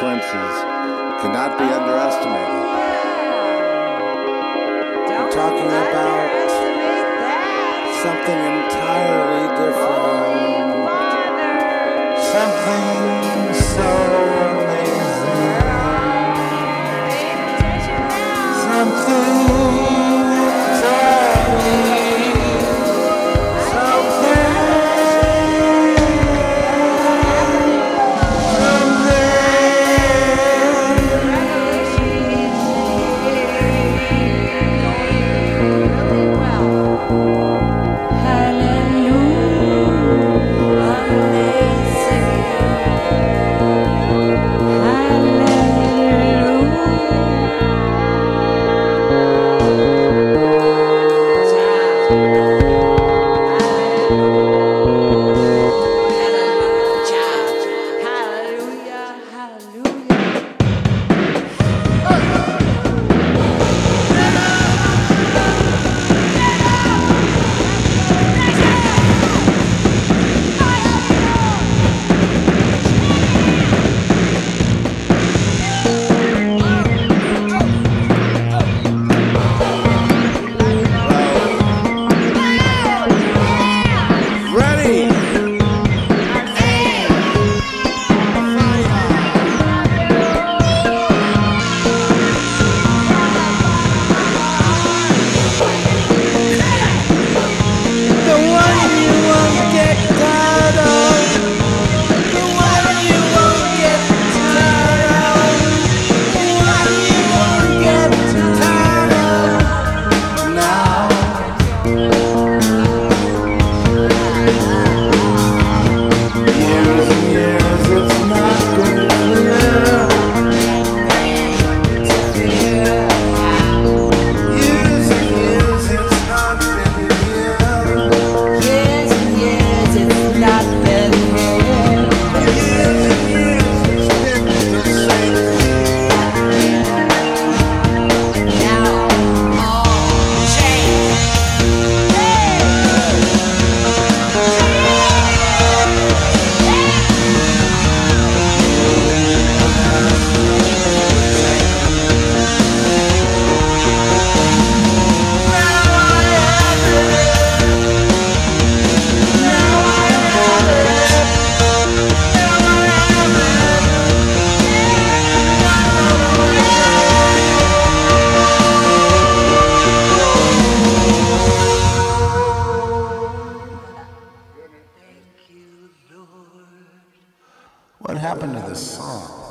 consequences cannot be underestimated. We're talking about What happened to this song?